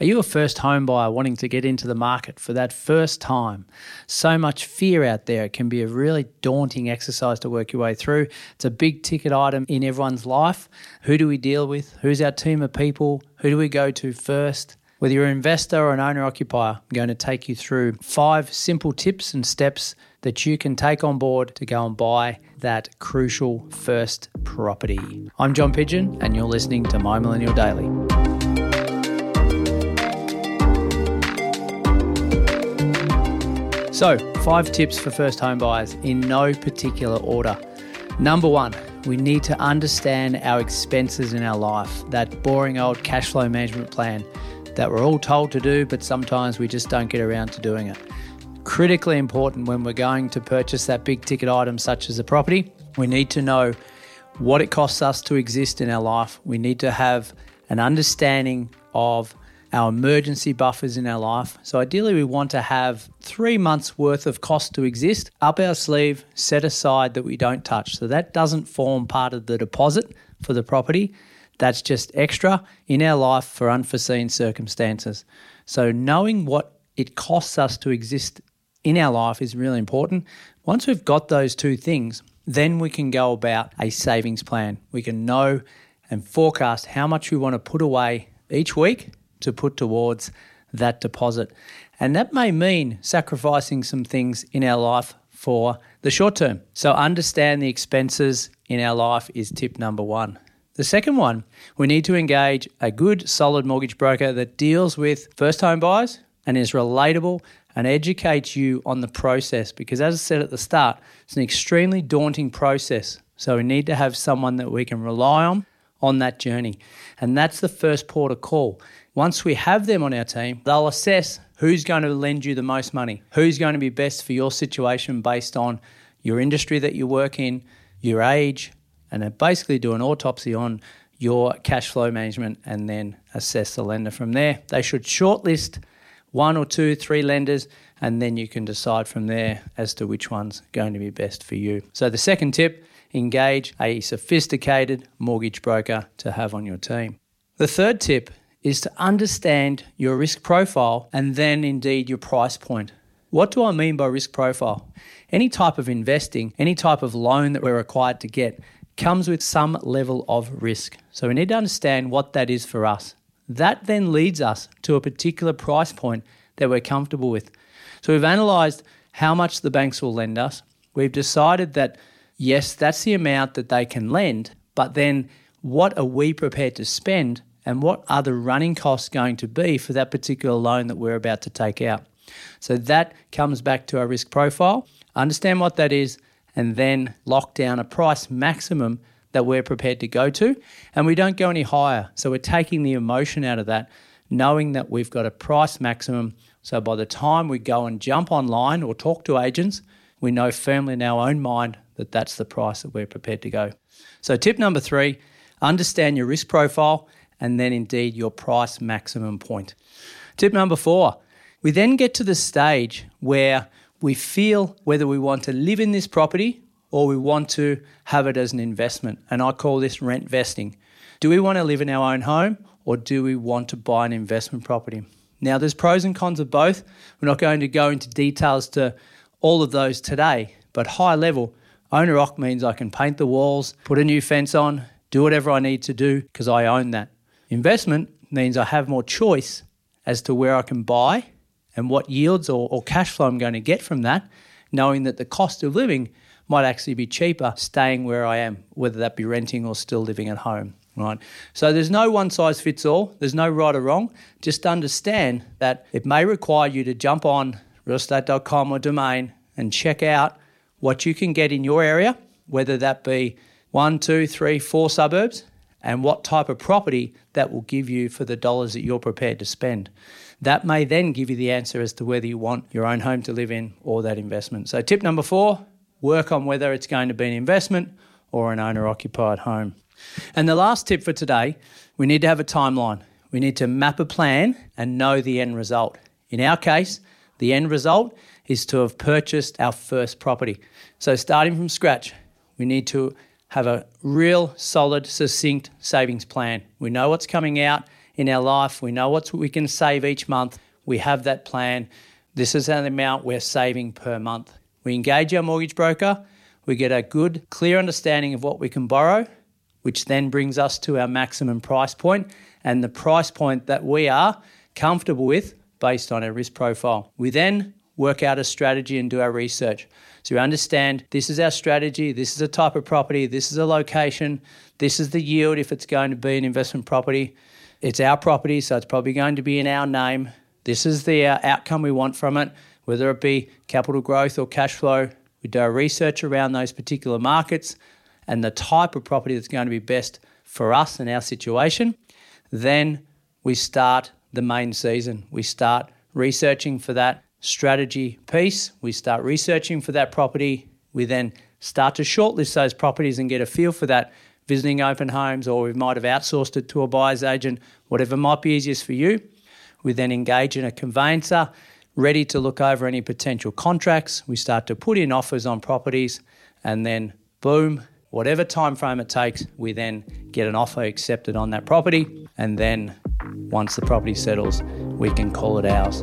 Are you a first home buyer wanting to get into the market for that first time? So much fear out there. It can be a really daunting exercise to work your way through. It's a big ticket item in everyone's life. Who do we deal with? Who's our team of people? Who do we go to first? Whether you're an investor or an owner occupier, I'm going to take you through five simple tips and steps that you can take on board to go and buy that crucial first property. I'm John Pidgeon, and you're listening to My Millennial Daily. So, five tips for first home buyers in no particular order. Number one, we need to understand our expenses in our life, that boring old cash flow management plan that we're all told to do, but sometimes we just don't get around to doing it. Critically important when we're going to purchase that big ticket item, such as a property, we need to know what it costs us to exist in our life. We need to have an understanding of our emergency buffers in our life. So, ideally, we want to have three months worth of cost to exist up our sleeve, set aside that we don't touch. So, that doesn't form part of the deposit for the property. That's just extra in our life for unforeseen circumstances. So, knowing what it costs us to exist in our life is really important. Once we've got those two things, then we can go about a savings plan. We can know and forecast how much we want to put away each week to put towards that deposit. And that may mean sacrificing some things in our life for the short term. So, understand the expenses in our life is tip number one. The second one, we need to engage a good, solid mortgage broker that deals with first home buyers and is relatable and educates you on the process because, as I said at the start, it's an extremely daunting process. So, we need to have someone that we can rely on on that journey. And that's the first port of call. Once we have them on our team, they'll assess who's going to lend you the most money, who's going to be best for your situation based on your industry that you work in, your age, and then basically do an autopsy on your cash flow management and then assess the lender from there. They should shortlist one or two, three lenders, and then you can decide from there as to which one's going to be best for you. So, the second tip engage a sophisticated mortgage broker to have on your team. The third tip is to understand your risk profile and then indeed your price point. What do I mean by risk profile? Any type of investing, any type of loan that we're required to get comes with some level of risk. So we need to understand what that is for us. That then leads us to a particular price point that we're comfortable with. So we've analysed how much the banks will lend us. We've decided that, yes, that's the amount that they can lend, but then what are we prepared to spend and what are the running costs going to be for that particular loan that we're about to take out. So that comes back to our risk profile, understand what that is, and then lock down a price maximum that we're prepared to go to. And we don't go any higher. So we're taking the emotion out of that, knowing that we've got a price maximum. So by the time we go and jump online or talk to agents, we know firmly in our own mind that that's the price that we're prepared to go. So, tip number three understand your risk profile and then indeed your price maximum point. Tip number four we then get to the stage where we feel whether we want to live in this property or we want to have it as an investment. And I call this rent vesting. Do we want to live in our own home or do we want to buy an investment property? Now, there's pros and cons of both. We're not going to go into details to all of those today, but high level, owner occ means I can paint the walls, put a new fence on, do whatever I need to do because I own that. Investment means I have more choice as to where I can buy and what yields or, or cash flow I'm going to get from that, knowing that the cost of living might actually be cheaper staying where I am, whether that be renting or still living at home. Right. So there's no one size fits all. There's no right or wrong. Just understand that it may require you to jump on realestate.com or domain and check out what you can get in your area, whether that be one, two, three, four suburbs, and what type of property that will give you for the dollars that you're prepared to spend. That may then give you the answer as to whether you want your own home to live in or that investment. So, tip number four work on whether it's going to be an investment or an owner occupied home. And the last tip for today we need to have a timeline. We need to map a plan and know the end result. In our case, the end result is to have purchased our first property. So, starting from scratch, we need to have a real solid, succinct savings plan. We know what's coming out in our life. We know what we can save each month. We have that plan. This is the amount we're saving per month. We engage our mortgage broker. We get a good, clear understanding of what we can borrow, which then brings us to our maximum price point and the price point that we are comfortable with based on our risk profile. We then work out a strategy and do our research. So we understand this is our strategy, this is a type of property, this is a location, this is the yield if it's going to be an investment property. It's our property, so it's probably going to be in our name. This is the uh, outcome we want from it, whether it be capital growth or cash flow. We do our research around those particular markets and the type of property that's going to be best for us and our situation. Then we start the main season. We start researching for that strategy piece. We start researching for that property. We then start to shortlist those properties and get a feel for that, visiting open homes, or we might have outsourced it to a buyer's agent, whatever might be easiest for you. We then engage in a conveyancer, ready to look over any potential contracts. We start to put in offers on properties, and then boom, whatever time frame it takes, we then get an offer accepted on that property, and then once the property settles, we can call it ours.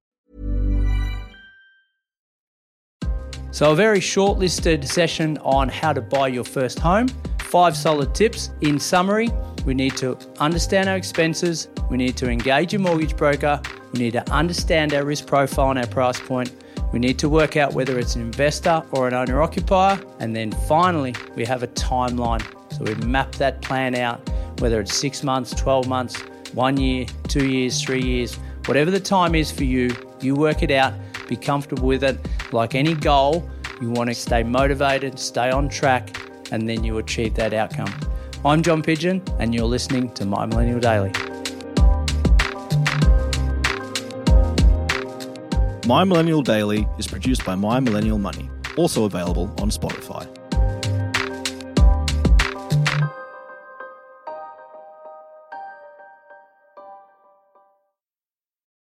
So a very short-listed session on how to buy your first home. Five solid tips. In summary, we need to understand our expenses, we need to engage a mortgage broker, we need to understand our risk profile and our price point. We need to work out whether it's an investor or an owner occupier. And then finally, we have a timeline. So we map that plan out, whether it's six months, 12 months, one year, two years, three years, whatever the time is for you, you work it out, be comfortable with it. Like any goal, you want to stay motivated, stay on track, and then you achieve that outcome. I'm John Pidgeon, and you're listening to My Millennial Daily. My Millennial Daily is produced by My Millennial Money, also available on Spotify.